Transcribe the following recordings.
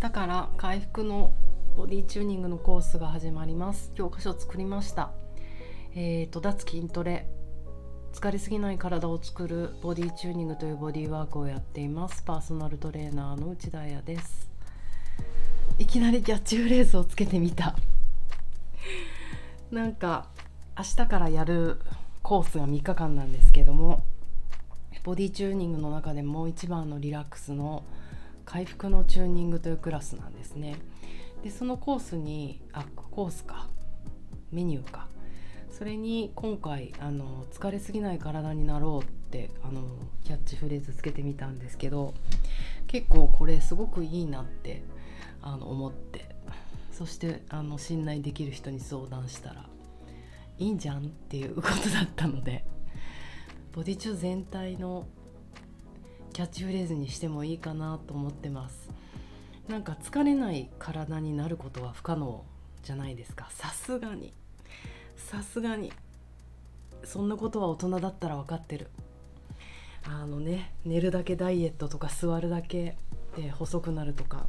日から回復のボディチューニングのコースが始まります。教科書を作りました。えーと脱筋トレ。疲れすぎない体を作るボディチューニングというボディワークをやっています。パーソナルトレーナーの内田彩です。いきなりキャッチフレーズをつけてみた。なんか明日からやるコースが3日間なんですけどもボディチューニングの中でも一番のリラックスの回復のチューニングというクラスなんですね。でそのコースにあコースか。メニューか。それに今回あの疲れすぎない体になろうってあのキャッチフレーズつけてみたんですけど結構これすごくいいなってあの思って。そしてあの信頼できる人に相談したらいいんじゃんっていうことだったのでボディチュー全体のキャッチフレーズにしてもいいかなと思ってます。なんか疲れない体になることは不可能じゃないですか。さすがに。さすがに。そんなことは大人だったら分かってる。あのね寝るだけダイエットとか座るだけで細くなるとか。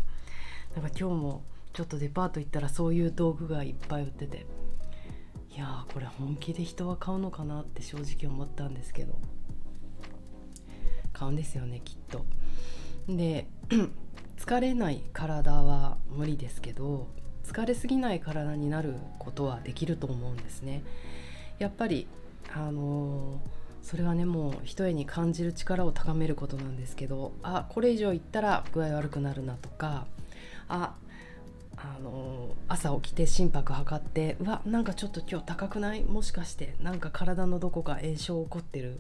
なんか今日もちょっとデパート行ったらそういう道具がいっぱい売ってて。いやーこれ本気で人は買うのかなって正直思ったんですけど。買うんですよねきっと。で 疲れない体は無理ですけど疲れすぎない体になることはできると思うんですね。やっぱりあの、それはねもう一重に感じる力を高めることなんですけどあこれ以上いったら具合悪くなるなとかああの朝起きて心拍測ってうわなんかちょっと今日高くない？もしかしてなんか体のどこか炎症起こってる？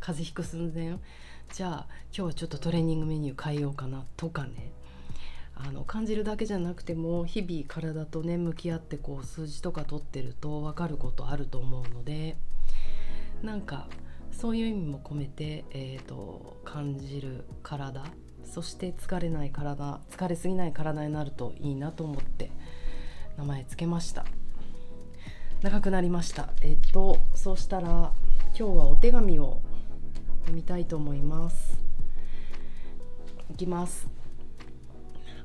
風邪ひく寸前？じゃあ今日はちょっとトレーニングメニュー変えようかなとかね。あの感じるだけじゃなくても日々体とね向き合ってこう数字とか取ってると分かることあると思うのでなんかそういう意味も込めて、えーと感じる体そして疲れない体疲れすぎない体になるといいなと思って名前つけました。長くなりました。えっとそうしたら今日はお手紙を読みたいと思います。いきます。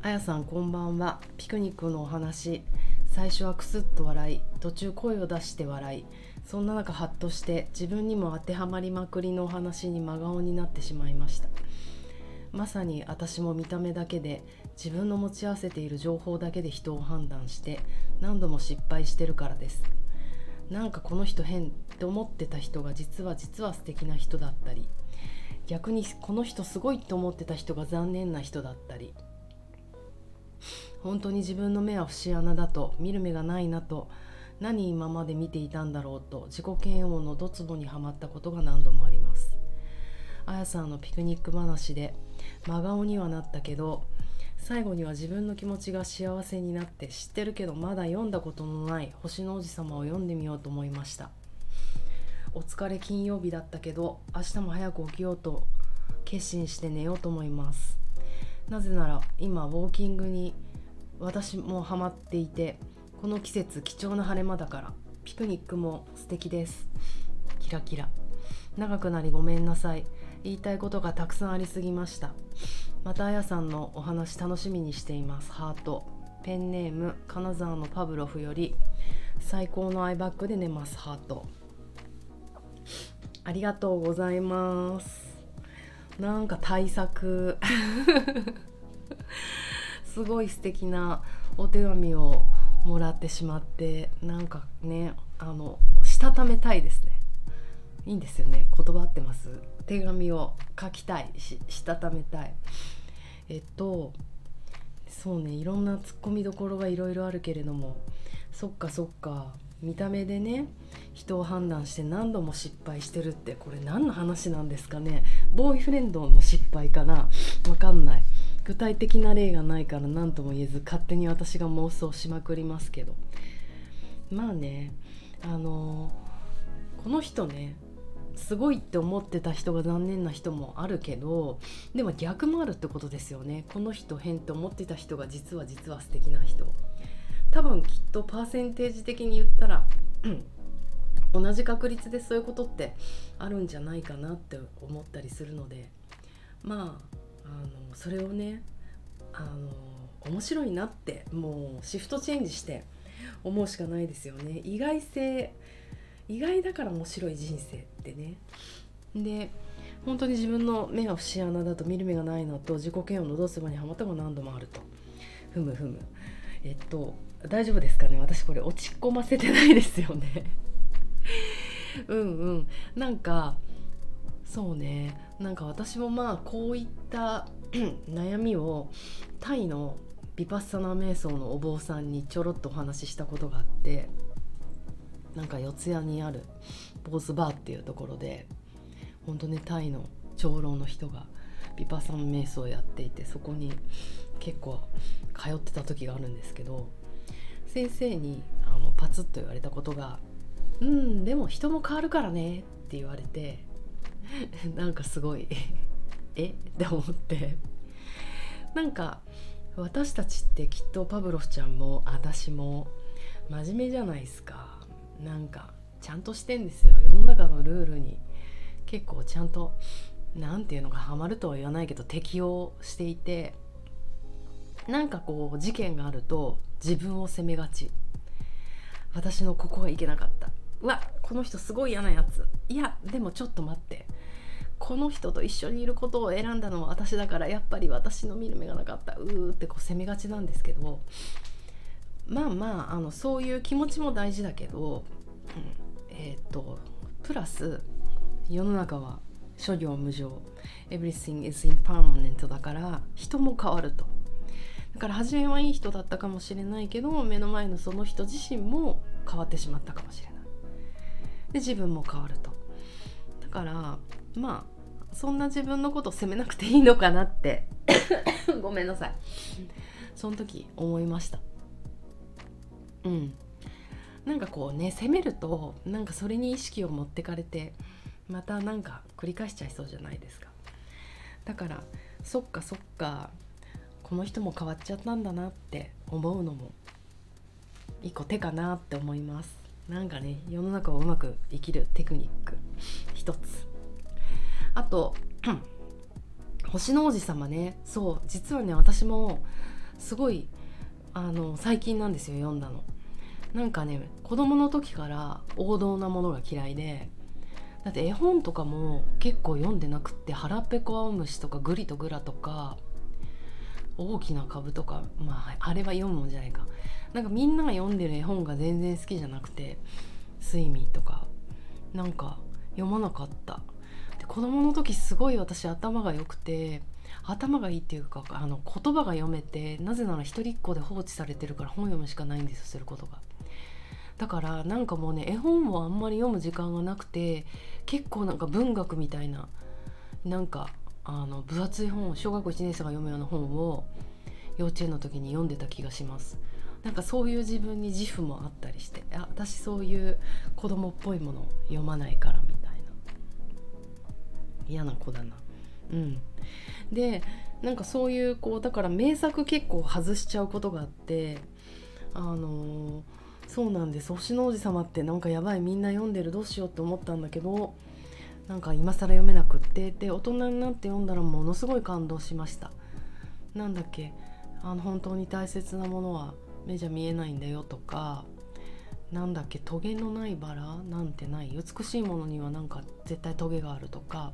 あやさんこんばんは。ピクニックのお話。最初はクスッと笑い。途中声を出して笑い。そんな中ハッとして自分にも当てはまりまくりのお話に真顔になってしまいました。まさに私も見た目だけで自分の持ち合わせている情報だけで人を判断して何度も失敗してるからです。なんかこの人変って思ってた人が実は実は素敵な人だったり逆にこの人すごいと思ってた人が残念な人だったり本当に自分の目は節穴だと見る目がないなと何今まで見ていたんだろうと自己嫌悪のドツボにはまったことが何度もあります。あやさんのピクニック話で真顔にはなったけど最後には自分の気持ちが幸せになって知ってるけどまだ読んだことのない星の王子様を読んでみようと思いました。お疲れ金曜日だったけど明日も早く起きようと決心して寝ようと思います。なぜなら今ウォーキングに私もハマっていてこの季節貴重な晴れ間だからピクニックも素敵です。キラキラ。長くなりごめんなさい。言いたいことがたくさんありすぎました。またあやさんのお話楽しみにしています。ハート。ペンネーム金沢のパブロフより最高のアイバッグで寝ます。ハート。ありがとうございます。なんか対策。すごい素敵なお手紙をもらってしまってなんかねあのしたためたいですね。いいんですよね。言葉合ってます。手紙を書きたい。ししたためたい。えっとそうね。いろんなツッコミどころがいろいろあるけれども。そっかそっか。見た目でね人を判断して何度も失敗してるってこれ何の話なんですかね。ボーイフレンドの失敗かな。わかんない。具体的な例がないから何とも言えず勝手に私が妄想しまくりますけど。まあねあの、この人ねすごいって思ってた人が残念な人もあるけどでも逆もあるってことですよね。この人変って思ってた人が実は実は素敵な人。多分きっとパーセンテージ的に言ったら同じ確率でそういうことってあるんじゃないかなって思ったりするのでまああのそれをねあの面白いなってもうシフトチェンジして思うしかないですよね。意外性意外だから面白い人生ってね。で本当に自分の目が節穴だと見る目がないのと自己嫌悪のどうすばにはまったが何度もあると。ふむふむ。えっと大丈夫ですかね？私これ落ち込ませてないですよね。うんうん。なんかそうね。なんか私もまあこういった 悩みをタイのビパッサナ瞑想のお坊さんにちょろっとお話ししたことがあってなんか四谷にある坊主バーっていうところで本当ねタイの長老の人がビパッサナ瞑想をやっていてそこに結構通ってた時があるんですけど先生にあのパツッと言われたことが「うんでも人も変わるからね」って言われて なんかすごいえって思って。なんか私たちってきっとパブロフちゃんも私も真面目じゃないですか。なんかちゃんとしてんですよ。世の中のルールに。結構ちゃんと何て言うのかハマるとは言わないけど適応していて。なんかこう事件があると自分を責めがち。私のここがいけなかった。うわこの人すごい嫌なやつ。いやでもちょっと待って。この人と一緒にいることを選んだのは私だからやっぱり私の見る目がなかった。うーってこう責めがちなんですけど。まあまああのそういう気持ちも大事だけど、うん、えっ、ー、とプラス世の中は諸行無常。Everything is impermanent だから人も変わると。だから初めはいい人だったかもしれないけど目の前のその人自身も変わってしまったかもしれない。で自分も変わると。だからまあそんな自分のことを責めなくていいのかなって。ごめんなさい。その時思いました。うん。なんかこうね責めるとなんかそれに意識を持ってかれてまたなんか繰り返しちゃいそうじゃないですか。だからそっかそっかこの人も変わっちゃったんだなって思うのも一個手かなって思います。なんかね世の中をうまく生きるテクニック一つ。あと 星の王子様ね。そう実はね私もすごいあの最近なんですよ読んだの。なんかね子供の時から王道なものが嫌いでだって絵本とかも結構読んでなくって「腹ペコ青虫」とか「グリとグラ」とか「大きな株」とかまああれは読むもんじゃないか。なんかみんなが読んでる絵本が全然好きじゃなくて「スイミー」とか。なんか読まなかった。で子供の時すごい私頭が良くて頭がいいっていうかあの言葉が読めてなぜなら一人っ子で放置されてるから本読むしかないんですよすることが。だからなんかもうね絵本をあんまり読む時間がなくて結構なんか文学みたいななんかあの分厚い本を小学校1年生が読むような本を幼稚園の時に読んでた気がします。なんかそういう自分に自負もあったりしてあ私そういう子供っぽいものを読まないからみたいな。嫌な子だな。うん。でなんかそういうこうだから名作結構外しちゃうことがあってあのー、そうなんです。星の王子様ってなんかやばいみんな読んでるどうしようって思ったんだけどなんか今更読めなくってで大人になって読んだらものすごい感動しました。なんだっけあの本当に大切なものは目じゃ見えないんだよとかなんだっけトゲのないバラなんてない美しいものにはなんか絶対トゲがあるとか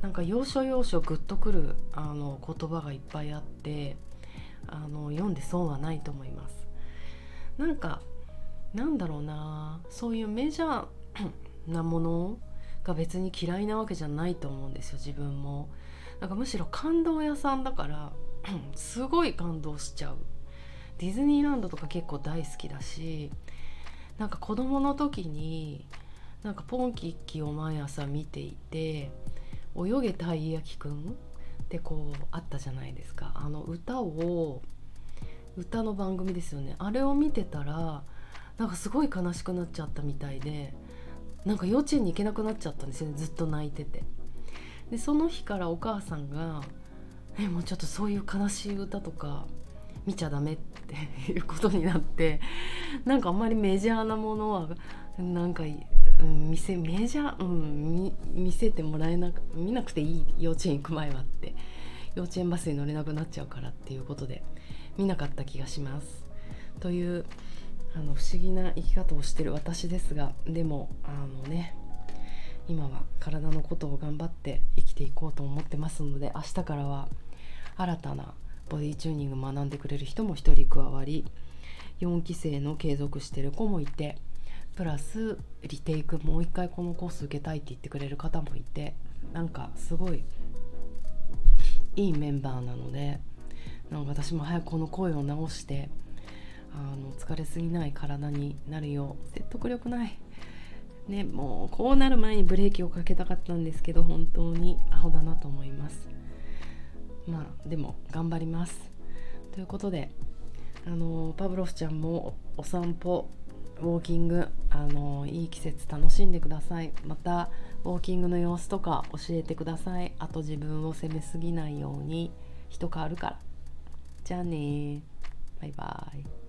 なんか要所要所グッとくるあの言葉がいっぱいあってあの読んで損はないと思います。なんかなんだろうなそういうメジャーなものが別に嫌いなわけじゃないと思うんですよ自分も。なんかむしろ感動屋さんだから すごい感動しちゃう。ディズニーランドとか結構大好きだしなんか子供の時になんかポンキッキを毎朝見ていて泳げたい焼きくんってこうあったじゃないですか。あの歌を歌の番組ですよね。あれを見てたらなんかすごい悲しくなっちゃったみたいでなんか幼稚園に行けなくなっちゃったんですよねずっと泣いてて。でその日からお母さんが「えもうちょっとそういう悲しい歌とか見ちゃダメ」って いうことになってなんかあんまりメジャーなものはなんかうん、見せメジャー、うん、見せてもらえなく見なくていい幼稚園行く前はって幼稚園バスに乗れなくなっちゃうからっていうことで見なかった気がします。というあの不思議な生き方をしてる私ですがでもあのね今は体のことを頑張って生きていこうと思ってますので明日からは新たなボディチューニング学んでくれる人も1人加わり4期生の継続してる子もいてプラスリテイクもう一回このコース受けたいって言ってくれる方もいてなんかすごいいいメンバーなのでなんか私も早くこの声を直してあの疲れすぎない体になるよう説得力ない。ねもうこうなる前にブレーキをかけたかったんですけど本当に。アホだなと思います。まあでも頑張ります。ということであのパブロフちゃんもお散歩ウォーキングあのいい季節楽しんでください。またウォーキングの様子とか教えてください。あと自分を責めすぎないように。人変わるから。じゃあねバイバイ。